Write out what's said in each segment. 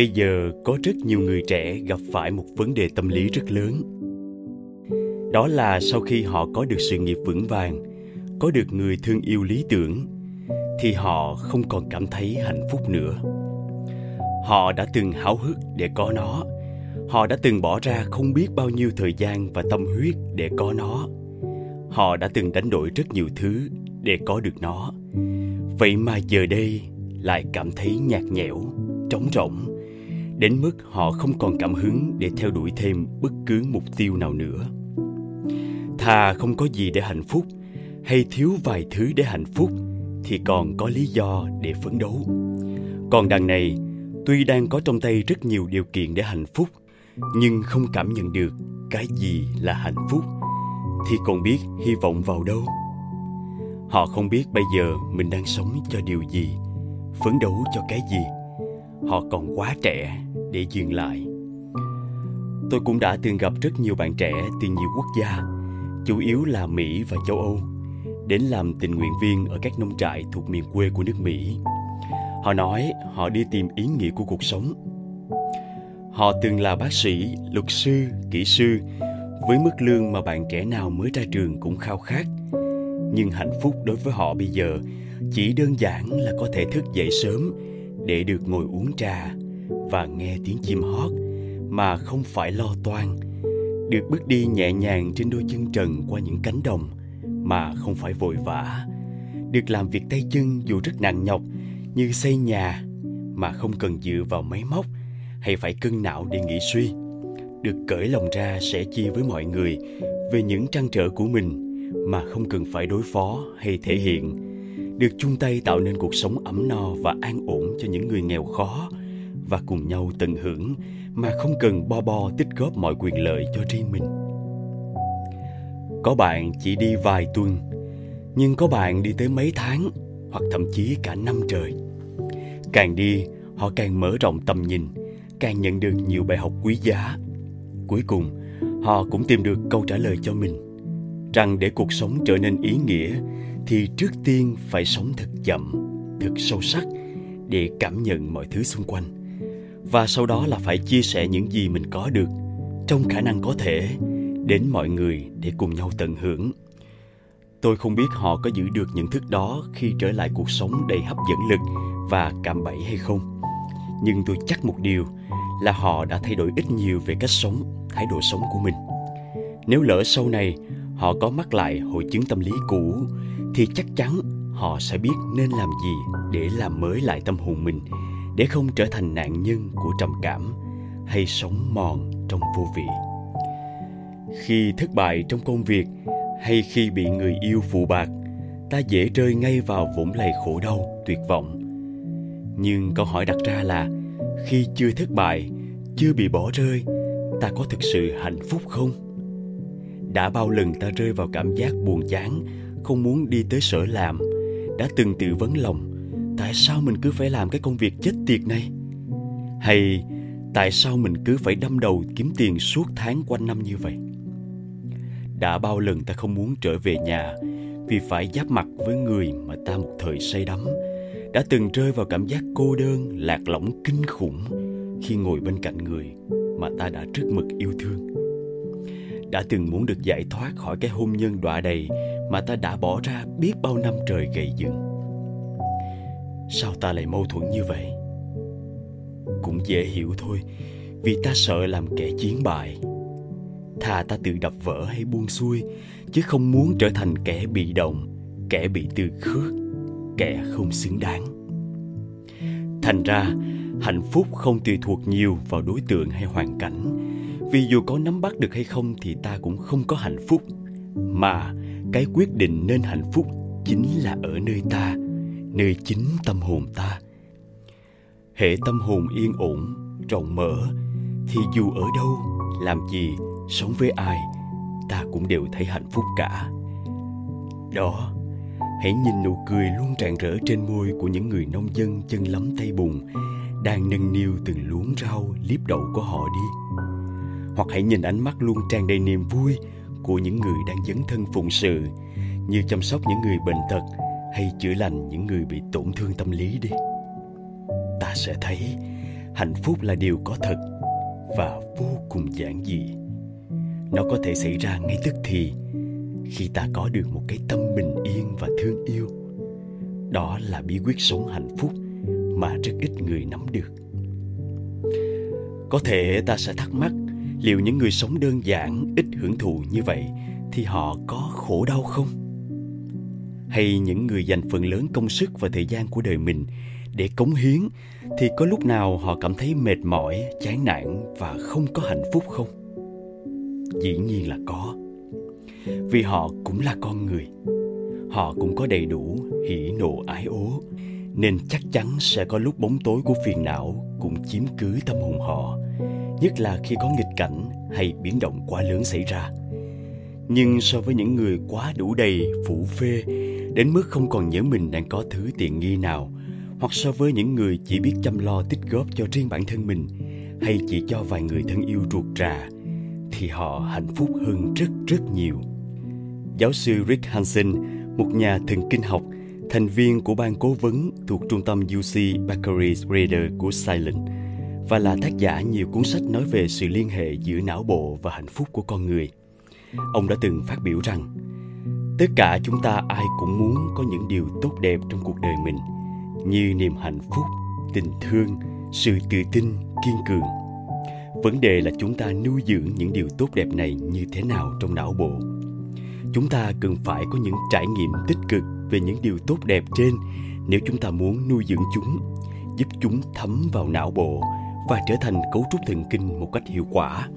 bây giờ có rất nhiều người trẻ gặp phải một vấn đề tâm lý rất lớn. Đó là sau khi họ có được sự nghiệp vững vàng, có được người thương yêu lý tưởng, thì họ không còn cảm thấy hạnh phúc nữa. Họ đã từng háo hức để có nó. Họ đã từng bỏ ra không biết bao nhiêu thời gian và tâm huyết để có nó. Họ đã từng đánh đổi rất nhiều thứ để có được nó. Vậy mà giờ đây lại cảm thấy nhạt nhẽo, trống rỗng đến mức họ không còn cảm hứng để theo đuổi thêm bất cứ mục tiêu nào nữa. Thà không có gì để hạnh phúc hay thiếu vài thứ để hạnh phúc thì còn có lý do để phấn đấu. Còn đằng này, tuy đang có trong tay rất nhiều điều kiện để hạnh phúc, nhưng không cảm nhận được cái gì là hạnh phúc, thì còn biết hy vọng vào đâu. Họ không biết bây giờ mình đang sống cho điều gì, phấn đấu cho cái gì họ còn quá trẻ để dừng lại. Tôi cũng đã từng gặp rất nhiều bạn trẻ từ nhiều quốc gia, chủ yếu là mỹ và châu âu, đến làm tình nguyện viên ở các nông trại thuộc miền quê của nước mỹ. Họ nói họ đi tìm ý nghĩa của cuộc sống. Họ từng là bác sĩ, luật sư, kỹ sư, với mức lương mà bạn trẻ nào mới ra trường cũng khao khát. Nhưng hạnh phúc đối với họ bây giờ chỉ đơn giản là có thể thức dậy sớm để được ngồi uống trà và nghe tiếng chim hót mà không phải lo toan, được bước đi nhẹ nhàng trên đôi chân trần qua những cánh đồng mà không phải vội vã, được làm việc tay chân dù rất nặng nhọc như xây nhà mà không cần dựa vào máy móc hay phải cân não để nghĩ suy, được cởi lòng ra sẻ chia với mọi người về những trăn trở của mình mà không cần phải đối phó hay thể hiện được chung tay tạo nên cuộc sống ấm no và an ổn cho những người nghèo khó và cùng nhau tận hưởng mà không cần bo bo tích góp mọi quyền lợi cho riêng mình. Có bạn chỉ đi vài tuần, nhưng có bạn đi tới mấy tháng hoặc thậm chí cả năm trời. Càng đi, họ càng mở rộng tầm nhìn, càng nhận được nhiều bài học quý giá. Cuối cùng, họ cũng tìm được câu trả lời cho mình, rằng để cuộc sống trở nên ý nghĩa thì trước tiên phải sống thật chậm, thật sâu sắc để cảm nhận mọi thứ xung quanh. Và sau đó là phải chia sẻ những gì mình có được trong khả năng có thể đến mọi người để cùng nhau tận hưởng. Tôi không biết họ có giữ được nhận thức đó khi trở lại cuộc sống đầy hấp dẫn lực và cạm bẫy hay không. Nhưng tôi chắc một điều là họ đã thay đổi ít nhiều về cách sống, thái độ sống của mình. Nếu lỡ sau này họ có mắc lại hội chứng tâm lý cũ thì chắc chắn họ sẽ biết nên làm gì để làm mới lại tâm hồn mình, để không trở thành nạn nhân của trầm cảm hay sống mòn trong vô vị. Khi thất bại trong công việc hay khi bị người yêu phụ bạc, ta dễ rơi ngay vào vũng lầy khổ đau, tuyệt vọng. Nhưng câu hỏi đặt ra là, khi chưa thất bại, chưa bị bỏ rơi, ta có thực sự hạnh phúc không? Đã bao lần ta rơi vào cảm giác buồn chán không muốn đi tới sở làm, đã từng tự vấn lòng, tại sao mình cứ phải làm cái công việc chết tiệt này? Hay tại sao mình cứ phải đâm đầu kiếm tiền suốt tháng quanh năm như vậy? Đã bao lần ta không muốn trở về nhà vì phải giáp mặt với người mà ta một thời say đắm, đã từng rơi vào cảm giác cô đơn, lạc lõng, kinh khủng khi ngồi bên cạnh người mà ta đã rất mực yêu thương. Đã từng muốn được giải thoát khỏi cái hôn nhân đọa đầy mà ta đã bỏ ra biết bao năm trời gầy dựng. Sao ta lại mâu thuẫn như vậy? Cũng dễ hiểu thôi, vì ta sợ làm kẻ chiến bại. Thà ta tự đập vỡ hay buông xuôi, chứ không muốn trở thành kẻ bị động, kẻ bị từ khước, kẻ không xứng đáng. Thành ra, hạnh phúc không tùy thuộc nhiều vào đối tượng hay hoàn cảnh. Vì dù có nắm bắt được hay không thì ta cũng không có hạnh phúc, mà cái quyết định nên hạnh phúc chính là ở nơi ta, nơi chính tâm hồn ta. Hệ tâm hồn yên ổn, rộng mở, thì dù ở đâu, làm gì, sống với ai, ta cũng đều thấy hạnh phúc cả. Đó, hãy nhìn nụ cười luôn rạng rỡ trên môi của những người nông dân chân lấm tay bùn đang nâng niu từng luống rau liếp đậu của họ đi. Hoặc hãy nhìn ánh mắt luôn tràn đầy niềm vui của những người đang dấn thân phụng sự, như chăm sóc những người bệnh tật hay chữa lành những người bị tổn thương tâm lý đi. Ta sẽ thấy hạnh phúc là điều có thật và vô cùng giản dị. Nó có thể xảy ra ngay tức thì, khi ta có được một cái tâm bình yên và thương yêu. Đó là bí quyết sống hạnh phúc mà rất ít người nắm được. Có thể ta sẽ thắc mắc liệu những người sống đơn giản ít hưởng thụ như vậy thì họ có khổ đau không? Hay những người dành phần lớn công sức và thời gian của đời mình để cống hiến thì có lúc nào họ cảm thấy mệt mỏi, chán nản và không có hạnh phúc không? Dĩ nhiên là có. Vì họ cũng là con người. Họ cũng có đầy đủ hỉ nộ ái ố, nên chắc chắn sẽ có lúc bóng tối của phiền não cũng chiếm cứ tâm hồn họ nhất là khi có nghịch cảnh hay biến động quá lớn xảy ra. Nhưng so với những người quá đủ đầy phủ phê, đến mức không còn nhớ mình đang có thứ tiện nghi nào, hoặc so với những người chỉ biết chăm lo tích góp cho riêng bản thân mình, hay chỉ cho vài người thân yêu ruột rà, thì họ hạnh phúc hơn rất rất nhiều. Giáo sư Rick Hansen, một nhà thần kinh học, thành viên của ban cố vấn thuộc trung tâm UC Berkeley Reader của Silent và là tác giả nhiều cuốn sách nói về sự liên hệ giữa não bộ và hạnh phúc của con người. Ông đã từng phát biểu rằng tất cả chúng ta ai cũng muốn có những điều tốt đẹp trong cuộc đời mình như niềm hạnh phúc, tình thương, sự tự tin, kiên cường. Vấn đề là chúng ta nuôi dưỡng những điều tốt đẹp này như thế nào trong não bộ. Chúng ta cần phải có những trải nghiệm tích cực về những điều tốt đẹp trên nếu chúng ta muốn nuôi dưỡng chúng, giúp chúng thấm vào não bộ và trở thành cấu trúc thần kinh một cách hiệu quả.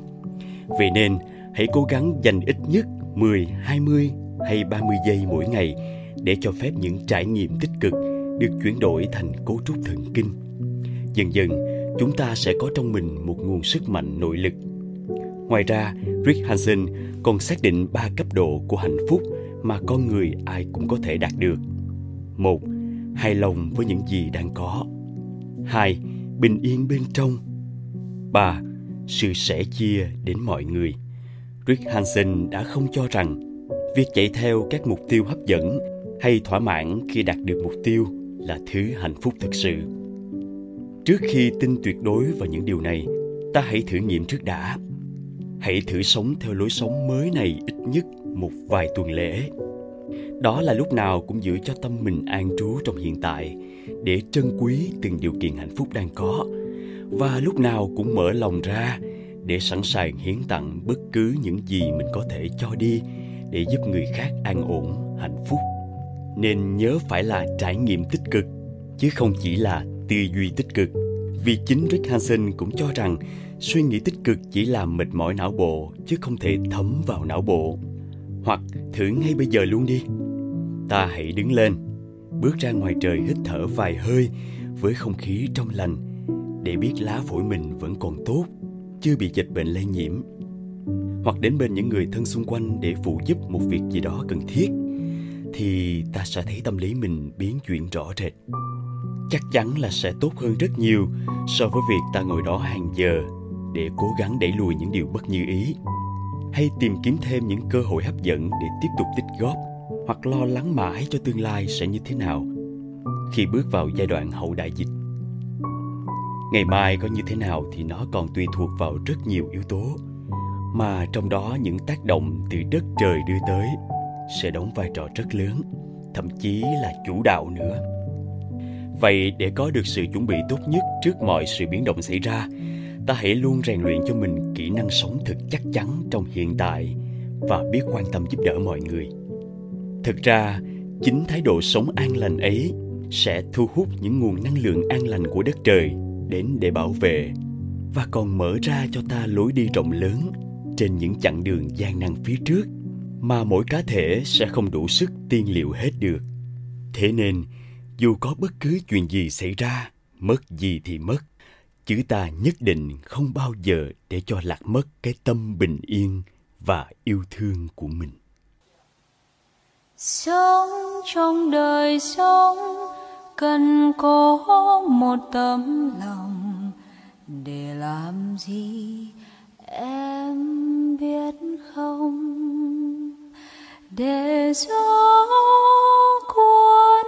Vậy nên, hãy cố gắng dành ít nhất 10, 20 hay 30 giây mỗi ngày để cho phép những trải nghiệm tích cực được chuyển đổi thành cấu trúc thần kinh. Dần dần, chúng ta sẽ có trong mình một nguồn sức mạnh nội lực. Ngoài ra, Rick Hansen còn xác định ba cấp độ của hạnh phúc mà con người ai cũng có thể đạt được. Một, hài lòng với những gì đang có. Hai, bình yên bên trong. Ba, sự sẻ chia đến mọi người. Rick Hansen đã không cho rằng việc chạy theo các mục tiêu hấp dẫn hay thỏa mãn khi đạt được mục tiêu là thứ hạnh phúc thực sự. Trước khi tin tuyệt đối vào những điều này, ta hãy thử nghiệm trước đã. Hãy thử sống theo lối sống mới này ít nhất một vài tuần lễ đó là lúc nào cũng giữ cho tâm mình an trú trong hiện tại, để trân quý từng điều kiện hạnh phúc đang có. Và lúc nào cũng mở lòng ra, để sẵn sàng hiến tặng bất cứ những gì mình có thể cho đi, để giúp người khác an ổn, hạnh phúc. Nên nhớ phải là trải nghiệm tích cực, chứ không chỉ là tư duy tích cực. Vì chính Rick Hansen cũng cho rằng, suy nghĩ tích cực chỉ làm mệt mỏi não bộ, chứ không thể thấm vào não bộ. Hoặc thử ngay bây giờ luôn đi ta hãy đứng lên. Bước ra ngoài trời hít thở vài hơi với không khí trong lành, để biết lá phổi mình vẫn còn tốt, chưa bị dịch bệnh lây nhiễm. Hoặc đến bên những người thân xung quanh để phụ giúp một việc gì đó cần thiết, thì ta sẽ thấy tâm lý mình biến chuyển rõ rệt. Chắc chắn là sẽ tốt hơn rất nhiều so với việc ta ngồi đó hàng giờ để cố gắng đẩy lùi những điều bất như ý. Hay tìm kiếm thêm những cơ hội hấp dẫn để tiếp tục tích góp hoặc lo lắng mãi cho tương lai sẽ như thế nào khi bước vào giai đoạn hậu đại dịch. Ngày mai có như thế nào thì nó còn tùy thuộc vào rất nhiều yếu tố, mà trong đó những tác động từ đất trời đưa tới sẽ đóng vai trò rất lớn, thậm chí là chủ đạo nữa. Vậy để có được sự chuẩn bị tốt nhất trước mọi sự biến động xảy ra, ta hãy luôn rèn luyện cho mình kỹ năng sống thực chắc chắn trong hiện tại và biết quan tâm giúp đỡ mọi người thực ra, chính thái độ sống an lành ấy sẽ thu hút những nguồn năng lượng an lành của đất trời đến để bảo vệ và còn mở ra cho ta lối đi rộng lớn trên những chặng đường gian nan phía trước mà mỗi cá thể sẽ không đủ sức tiên liệu hết được. Thế nên, dù có bất cứ chuyện gì xảy ra, mất gì thì mất chứ ta nhất định không bao giờ để cho lạc mất cái tâm bình yên và yêu thương của mình sống trong đời sống, cần có một tấm lòng để làm gì em biết không? Để gió cuốn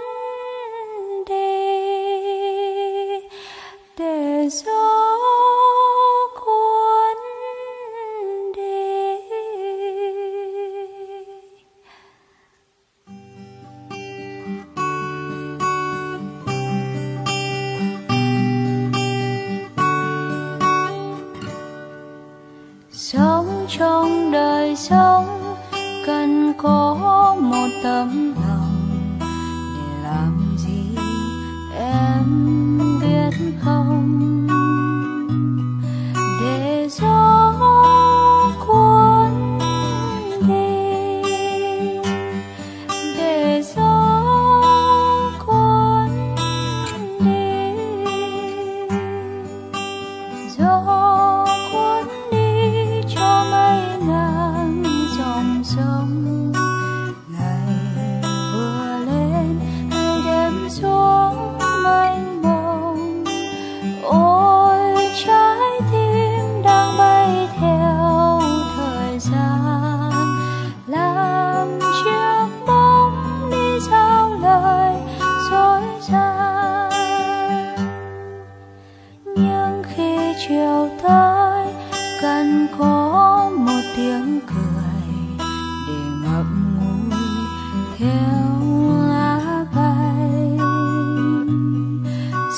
đi, để gió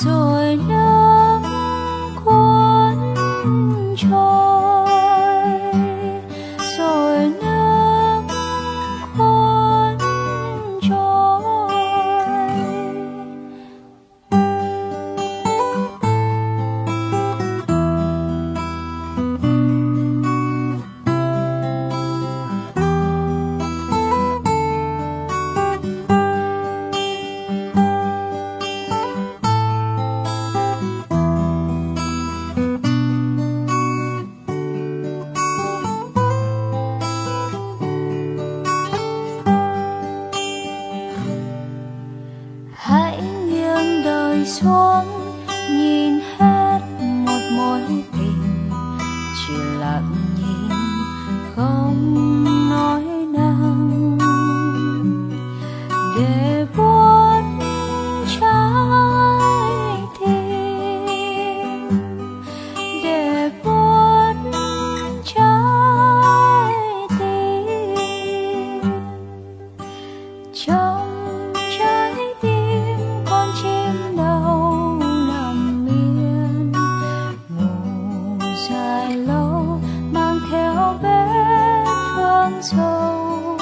joy. Thương sâu